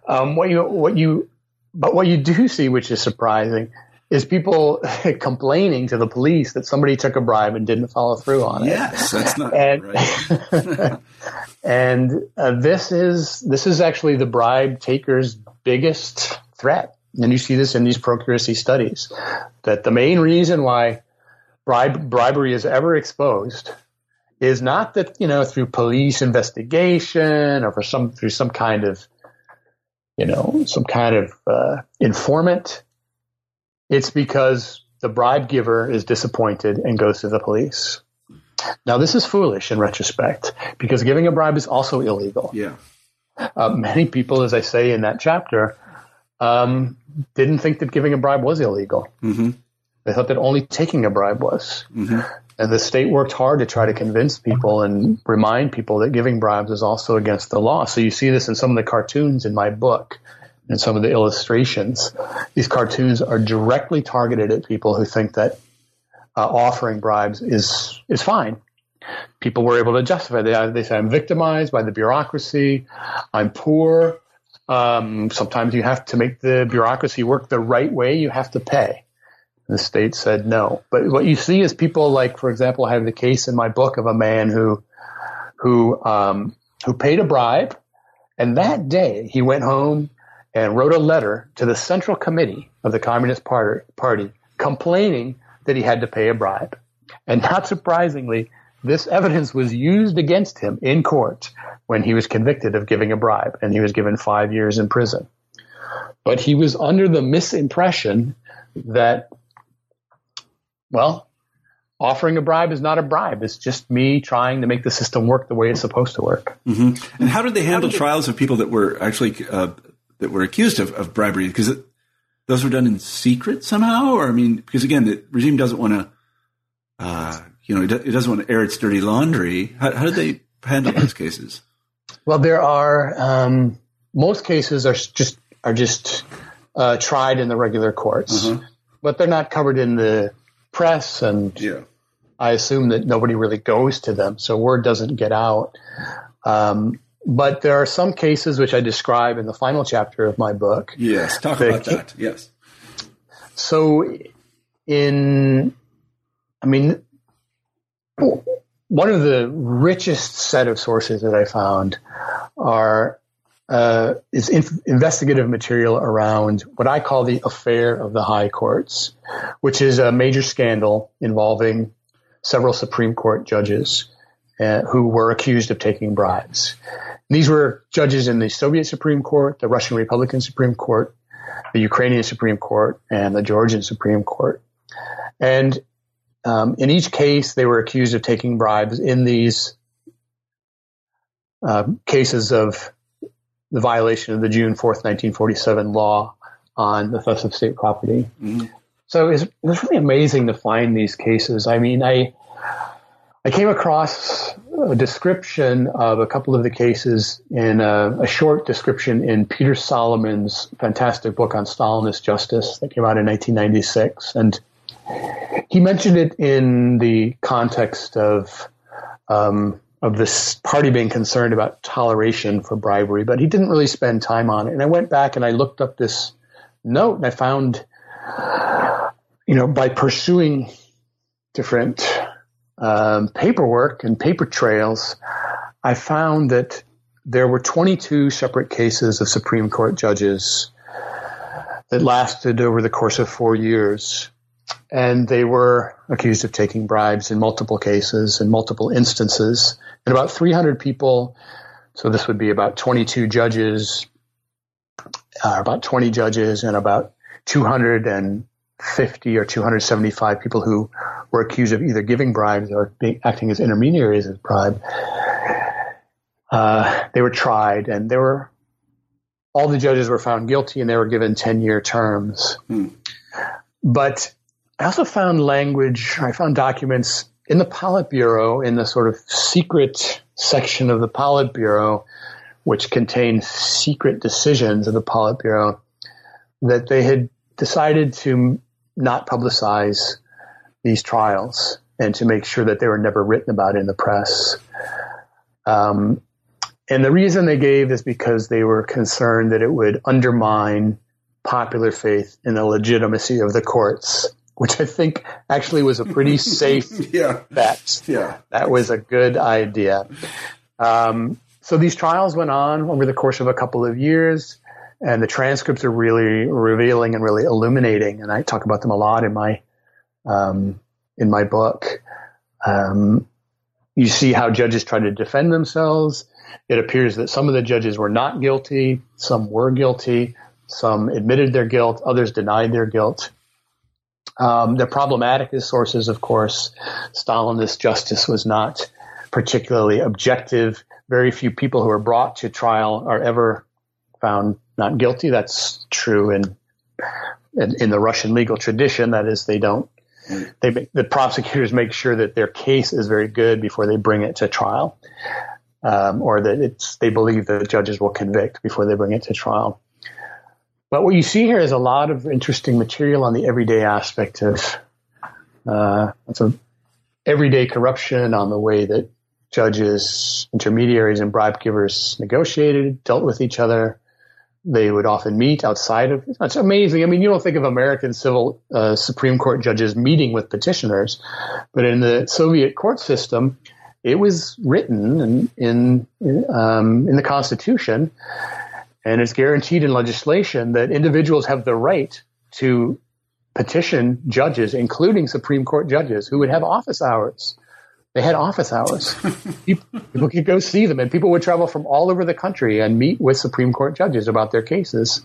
Um, what you, what you, but what you do see, which is surprising, is people [laughs] complaining to the police that somebody took a bribe and didn't follow through on it. Yes, that's not and, right. [laughs] and uh, this is this is actually the bribe taker's biggest threat and you see this in these procuracy studies, that the main reason why bribe, bribery is ever exposed is not that you know through police investigation or for some through some kind of you know some kind of uh, informant. It's because the bribe giver is disappointed and goes to the police. Now, this is foolish in retrospect because giving a bribe is also illegal. Yeah. Uh, many people, as I say in that chapter, um, didn't think that giving a bribe was illegal. Mm-hmm. They thought that only taking a bribe was. Mm-hmm. And the state worked hard to try to convince people and remind people that giving bribes is also against the law. So you see this in some of the cartoons in my book and some of the illustrations. These cartoons are directly targeted at people who think that uh, offering bribes is is fine. People were able to justify. They they say I'm victimized by the bureaucracy. I'm poor. Um, sometimes you have to make the bureaucracy work the right way. You have to pay. The state said no. But what you see is people like, for example, I have the case in my book of a man who, who, um, who paid a bribe, and that day he went home and wrote a letter to the Central Committee of the Communist Party, Party complaining that he had to pay a bribe. And not surprisingly, this evidence was used against him in court when he was convicted of giving a bribe, and he was given five years in prison. But he was under the misimpression that, well, offering a bribe is not a bribe. It's just me trying to make the system work the way it's supposed to work. Mm-hmm. And how did they handle did trials they- of people that were actually uh, that were accused of, of bribery? Because those were done in secret somehow, or I mean, because again, the regime doesn't want to, uh, you know, it, doesn't want to air its dirty laundry. How, how did they handle those cases? Well, there are um, most cases are just are just uh, tried in the regular courts, uh-huh. but they're not covered in the press, and yeah. I assume that nobody really goes to them, so word doesn't get out. Um, but there are some cases which I describe in the final chapter of my book. Yes, talk about that. Yes. So, in, I mean, one of the richest set of sources that I found are uh, is inf- investigative material around what I call the affair of the high courts, which is a major scandal involving several Supreme Court judges uh, who were accused of taking bribes. These were judges in the Soviet Supreme Court, the Russian Republican Supreme Court, the Ukrainian Supreme Court, and the Georgian Supreme Court. And um, in each case, they were accused of taking bribes in these uh, cases of the violation of the June 4th, 1947 law on the theft of state property. Mm-hmm. So it's, it's really amazing to find these cases. I mean, I I came across a description of a couple of the cases in a, a, short description in Peter Solomon's fantastic book on Stalinist justice that came out in 1996. And he mentioned it in the context of um, of this party being concerned about toleration for bribery, but he didn't really spend time on it. And I went back and I looked up this note and I found, you know, by pursuing different um, paperwork and paper trails, I found that there were 22 separate cases of Supreme Court judges that lasted over the course of four years and they were accused of taking bribes in multiple cases in multiple instances. And about 300 people, so this would be about 22 judges, uh, about 20 judges, and about 250 or 275 people who were accused of either giving bribes or being, acting as intermediaries as bribe. Uh, they were tried, and there were all the judges were found guilty, and they were given 10 year terms. Hmm. But I also found language, I found documents in the Politburo, in the sort of secret section of the Politburo, which contained secret decisions of the Politburo, that they had decided to not publicize these trials and to make sure that they were never written about in the press. Um, and the reason they gave is because they were concerned that it would undermine popular faith in the legitimacy of the courts which I think actually was a pretty [laughs] safe yeah. bet. Yeah. That was a good idea. Um, so these trials went on over the course of a couple of years, and the transcripts are really revealing and really illuminating. And I talk about them a lot in my um, in my book. Um, you see how judges try to defend themselves. It appears that some of the judges were not guilty, some were guilty, some admitted their guilt, others denied their guilt. Um, they're problematic as sources, of course. Stalinist justice was not particularly objective. Very few people who are brought to trial are ever found not guilty. That's true in in, in the Russian legal tradition. That is, they don't. They the prosecutors make sure that their case is very good before they bring it to trial, um, or that it's they believe the judges will convict before they bring it to trial. But what you see here is a lot of interesting material on the everyday aspect of uh, some everyday corruption, on the way that judges, intermediaries, and bribe givers negotiated, dealt with each other. They would often meet outside of. It's amazing. I mean, you don't think of American civil uh, Supreme Court judges meeting with petitioners, but in the Soviet court system, it was written in in, um, in the Constitution and it's guaranteed in legislation that individuals have the right to petition judges, including Supreme Court judges, who would have office hours. They had office hours. people, could go see them, and people would travel from all over the country and meet with Supreme Court judges about their cases.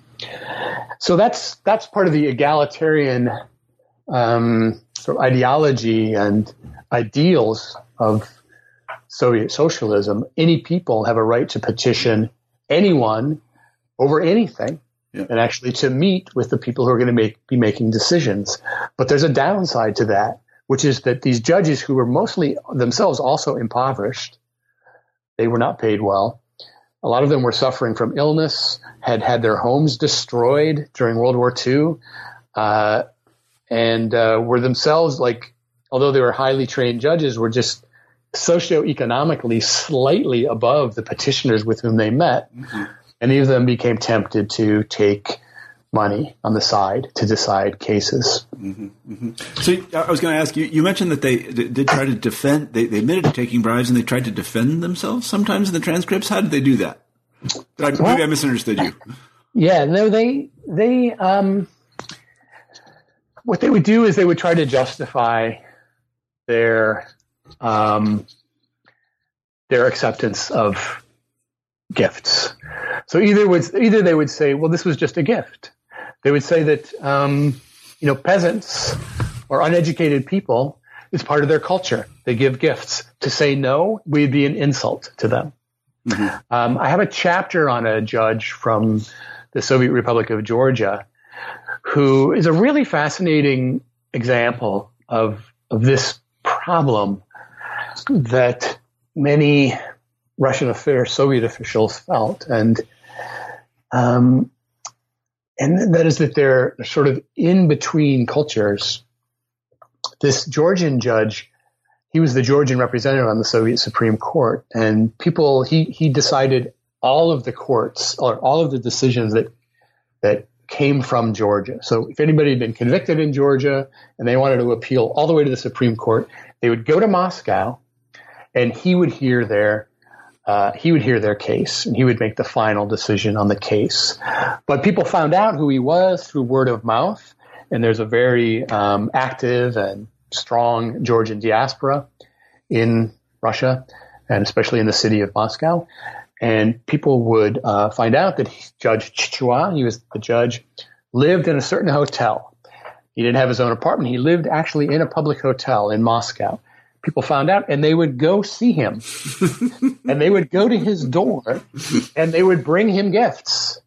So that's that's part of the egalitarian um, sort of ideology and ideals of Soviet socialism, any people have a right to petition anyone over anything. Yeah. And actually to meet with the people who are going to make, be making decisions. But there's a downside to that, which is that these judges who were mostly themselves also impoverished, they were not paid well. A lot of them were suffering from illness, had had their homes destroyed during World War II, uh, and uh, were themselves like, although they were highly trained judges, were just socioeconomically slightly above the petitioners with whom they met. Any of them became tempted to take money on the side to decide cases. So I was going to ask you. You mentioned that they did try to defend. They, they admitted to taking bribes, and they tried to defend themselves. Sometimes in the transcripts, how did they do that? Did I, maybe I misunderstood you. Yeah, no, they they um, what they would do is they would try to justify their um, their acceptance of gifts. So either would either they would say, well, this was just a gift. They would say that um, you know peasants or uneducated people is part of their culture. They give gifts. To say no would be an insult to them. Um, I have a chapter on a judge from the Soviet Republic of Georgia who is a really fascinating example of, of this problem that many Russian affairs, Soviet officials felt. And, um, and that is that they're sort of in between cultures. This Georgian judge he was the Georgian representative on the Soviet Supreme Court, and people he he decided all of the courts or all of the decisions that that came from Georgia. So if anybody had been convicted in Georgia and they wanted to appeal all the way to the Supreme Court, they would go to Moscow, and he would hear their uh, he would hear their case and he would make the final decision on the case. But people found out who he was through word of mouth, and there's a very um, active and strong Georgian diaspora in Russia, and especially in the city of Moscow. And people would uh, find out that Judge Chichua, he was the judge, lived in a certain hotel. He didn't have his own apartment. He lived actually in a public hotel in Moscow. People found out and they would go see him. [laughs] and they would go to his door and they would bring him gifts.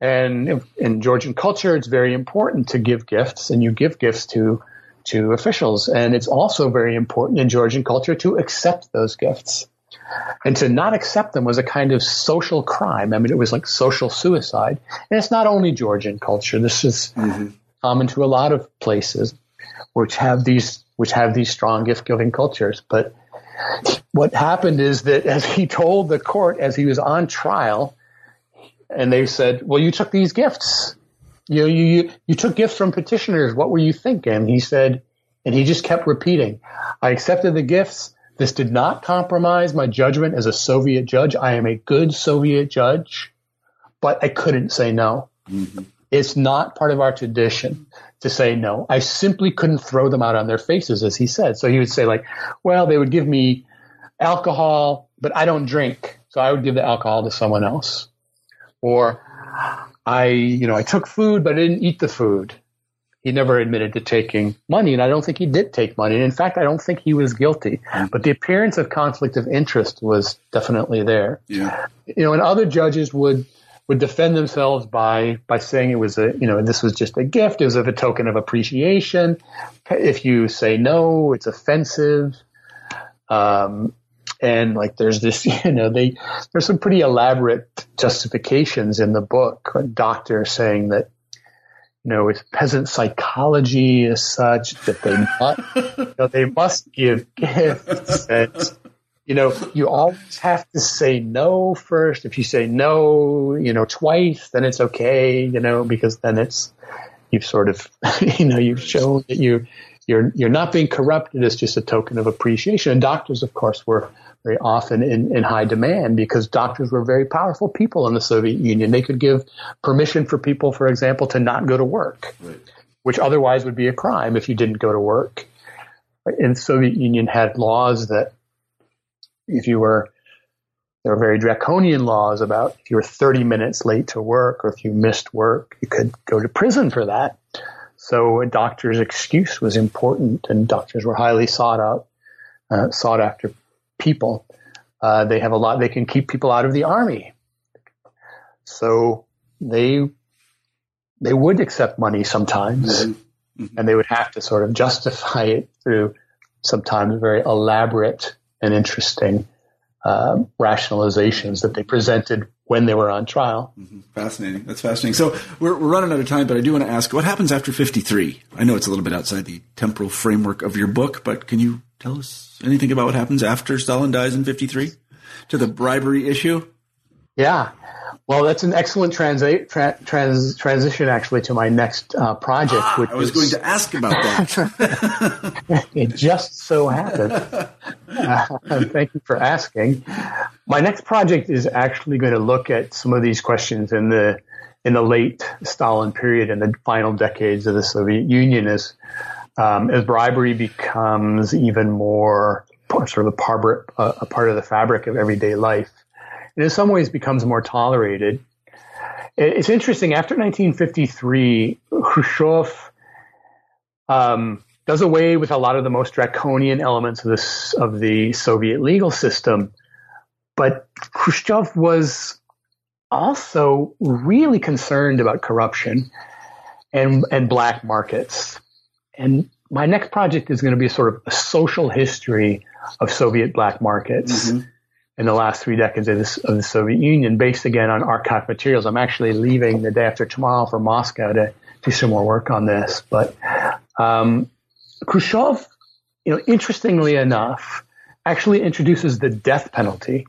And in Georgian culture, it's very important to give gifts, and you give gifts to to officials. And it's also very important in Georgian culture to accept those gifts. And to not accept them was a kind of social crime. I mean, it was like social suicide. And it's not only Georgian culture. This is mm-hmm. common to a lot of places which have these which have these strong gift giving cultures. But what happened is that [laughs] as he told the court as he was on trial, and they said, Well, you took these gifts. You know, you, you, you took gifts from petitioners. What were you thinking? He said, and he just kept repeating, I accepted the gifts. This did not compromise my judgment as a Soviet judge. I am a good Soviet judge, but I couldn't say no. Mm-hmm. It's not part of our tradition to say no. I simply couldn't throw them out on their faces, as he said. So he would say, like, well, they would give me alcohol, but I don't drink. So I would give the alcohol to someone else. Or I, you know, I took food, but I didn't eat the food. He never admitted to taking money, and I don't think he did take money. And in fact, I don't think he was guilty. Mm. But the appearance of conflict of interest was definitely there. Yeah. You know, and other judges would would defend themselves by by saying it was a you know this was just a gift. It was a token of appreciation. If you say no, it's offensive. Um, and like there's this [laughs] you know they there's some pretty elaborate justifications in the book a doctor saying that you know it's peasant psychology is such that they must [laughs] you know, they must give gifts you know you always have to say no first if you say no you know twice then it's okay you know because then it's you've sort of [laughs] you know you've shown that you you're you're not being corrupted It's just a token of appreciation and doctors of course were very often in, in high demand because doctors were very powerful people in the Soviet Union. They could give permission for people, for example, to not go to work, right. which otherwise would be a crime if you didn't go to work. And Soviet Union had laws that if you were there were very draconian laws about if you were 30 minutes late to work or if you missed work, you could go to prison for that. So a doctor's excuse was important, and doctors were highly sought out, uh, sought after people. Uh, they have a lot. They can keep people out of the army, so they they would accept money sometimes, mm-hmm. Mm-hmm. and they would have to sort of justify it through sometimes very elaborate and interesting uh, rationalizations that they presented when they were on trial. Mm-hmm. Fascinating. That's fascinating. So we're, we're running out of time, but I do want to ask what happens after 53? I know it's a little bit outside the temporal framework of your book, but can you tell us anything about what happens after Stalin dies in 53 to the bribery issue? Yeah. Well, that's an excellent transi- tra- trans- transition, actually, to my next uh, project. Ah, which I was is, going to ask about that. [laughs] it just so happened. Uh, [laughs] [laughs] thank you for asking. My next project is actually going to look at some of these questions in the in the late Stalin period and the final decades of the Soviet Union, as um, as bribery becomes even more sort of a part, a part of the fabric of everyday life and in some ways becomes more tolerated. It's interesting. After 1953, Khrushchev um, does away with a lot of the most draconian elements of this of the Soviet legal system, but Khrushchev was also really concerned about corruption and and black markets. And my next project is going to be sort of a social history of Soviet black markets. Mm-hmm in the last three decades of, this, of, the Soviet Union, based again on archived materials. I'm actually leaving the day after tomorrow for Moscow to do some more work on this. But um, Khrushchev, you know, interestingly enough, actually introduces the death penalty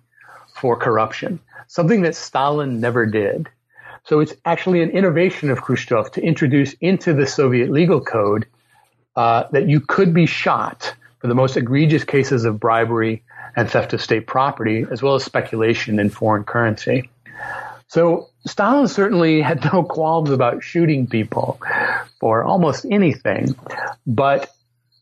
for corruption, something that Stalin never did. So it's actually an innovation of Khrushchev to introduce into the Soviet legal code uh, that you could be shot for the most egregious cases of bribery and theft of state property, as well as speculation in foreign currency. So Stalin certainly had no qualms about shooting people for almost anything, but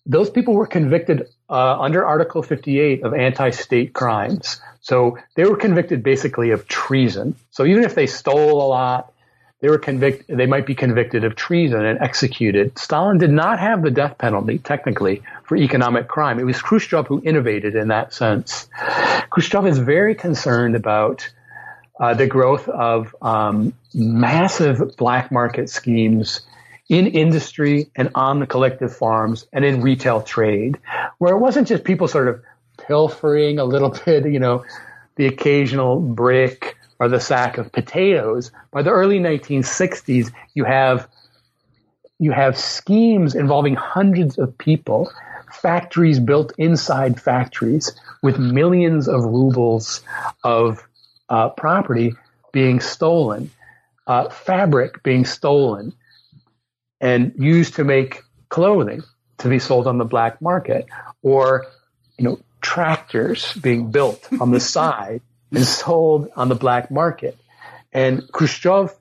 those people were convicted uh, under Article 58 of anti-state crimes. So they were convicted basically of treason. So even if they stole a lot, they were convicted, they might be convicted of treason and executed. Stalin did not have the death penalty, technically, for economic crime. It was Khrushchev who innovated in that sense. Khrushchev is very concerned about uh, the growth of um, massive black market schemes in industry and on the collective farms and in retail trade, where it wasn't just people sort of pilfering a little [laughs] bit, you know, the occasional brick or the sack of potatoes. By the early 1960s, you have you have schemes involving hundreds of people, factories built inside factories with millions of rubles of uh, property being stolen, uh, fabric being stolen, and used to make clothing to be sold on the black market, or you know tractors being built on the [laughs] side and sold on the black market. And Khrushchev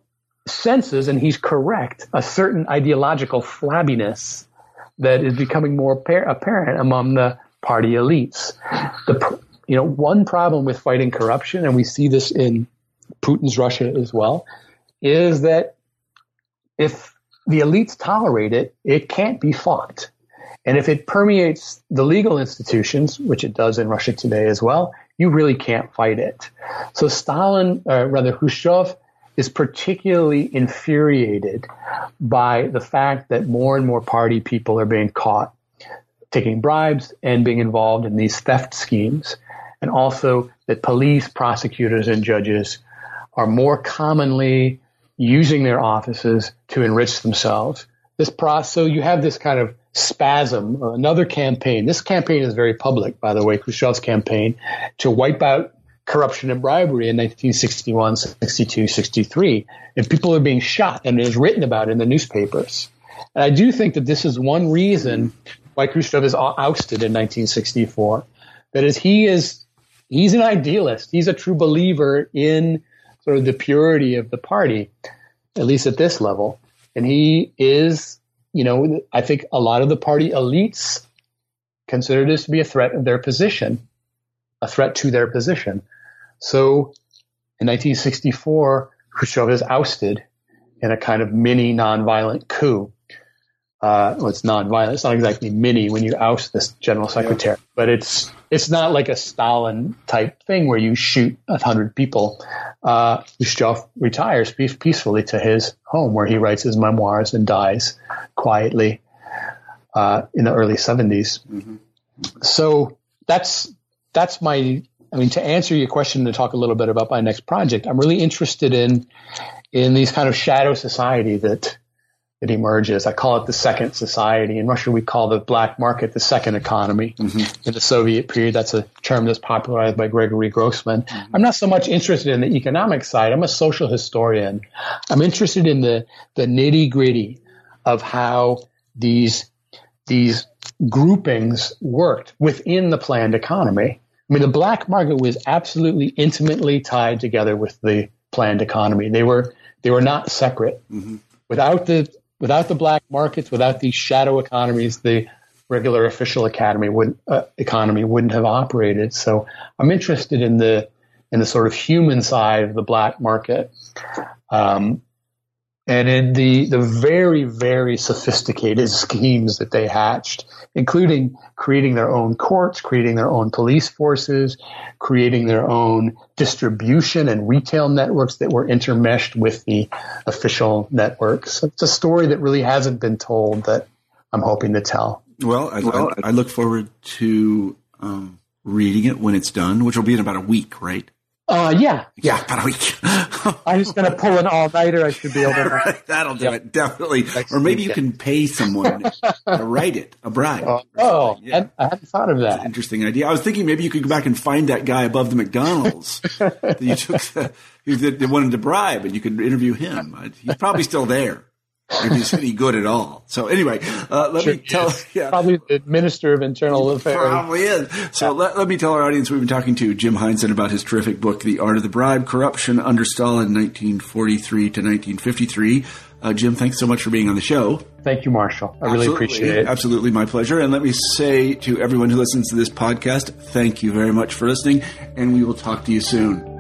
senses, and he's correct, a certain ideological flabbiness that is becoming more apparent among the party elites. The, you know, one problem with fighting corruption, and we see this in Putin's Russia as well, is that if the elites tolerate it, it can't be fought. And if it permeates the legal institutions, which it does in Russia today as well, you really can't fight it. So Stalin, or uh, rather Khrushchev, is particularly infuriated by the fact that more and more party people are being caught taking bribes and being involved in these theft schemes, and also that police, prosecutors, and judges are more commonly using their offices to enrich themselves. This process, so you have this kind of spasm, another campaign. This campaign is very public, by the way, Khrushchev's campaign to wipe out corruption and bribery in 1961, 62, 63. And people are being shot, and it is written about in the newspapers. And I do think that this is one reason why Khrushchev is ousted in 1964. That is, he is he's an idealist. He's a true believer in sort of the purity of the party, at least at this level. And he is you know, I think a lot of the party elites consider this to be a threat of their position, a threat to their position. So in 1964, Khrushchev is ousted in a kind of mini nonviolent coup. Uh, well, it's non-violent. It's not exactly mini when you oust this general secretary, yeah. but it's it's not like a Stalin type thing where you shoot a hundred people. Uh, Khrushchev retires peace- peacefully to his home where he writes his memoirs and dies quietly uh, in the early 70s. Mm-hmm. So that's that's my. I mean, to answer your question, to talk a little bit about my next project, I'm really interested in in these kind of shadow society that that emerges. I call it the second society. In Russia, we call the black market the second economy. Mm-hmm. In the Soviet period, that's a term that's popularized by Gregory Grossman. Mm-hmm. I'm not so much interested in the economic side. I'm a social historian. I'm interested in the, the nitty gritty of how these, these groupings worked within the planned economy. I mean, the black market was absolutely intimately tied together with the planned economy. They were, they were not separate. Mm-hmm. Without the without the black markets, without these shadow economies, the regular official economy would uh, economy wouldn't have operated. So I'm interested in the in the sort of human side of the black market. Um, and in the, the very, very sophisticated schemes that they hatched, including creating their own courts, creating their own police forces, creating their own distribution and retail networks that were intermeshed with the official networks. so It's a story that really hasn't been told that I'm hoping to tell. Well, I, well, I, I look forward to um, reading it when it's done, which will be in about a week, right? Uh, yeah, yeah, about a week. [laughs] I'm just going to pull an all nighter. I should be able to. [laughs] right, that'll do yep. it, definitely. Next or maybe weekend. you can pay someone [laughs] to write it, a bribe. Uh, oh, yeah. I, hadn't thought of that. interesting idea. I was thinking maybe you could go back and find that guy above the McDonald's that you took the, that wanted to bribe, and you could interview him. He's probably still there if he's any good at all. So anyway, uh, let sure, me tell. Yes. Yeah, probably the Minister of Internal Affairs. Probably is. So yeah. let, let me tell our audience we've been talking to Jim Heinzen about his terrific book, The Art of the Bribe: Corruption Under Stalin, 1943 to 1953. Uh, Jim, thanks so much for being on the show. Thank you, Marshall. I really appreciate it. Absolutely, my pleasure. And let me say to everyone who listens to this podcast, thank you very much for listening, and we will talk to you soon.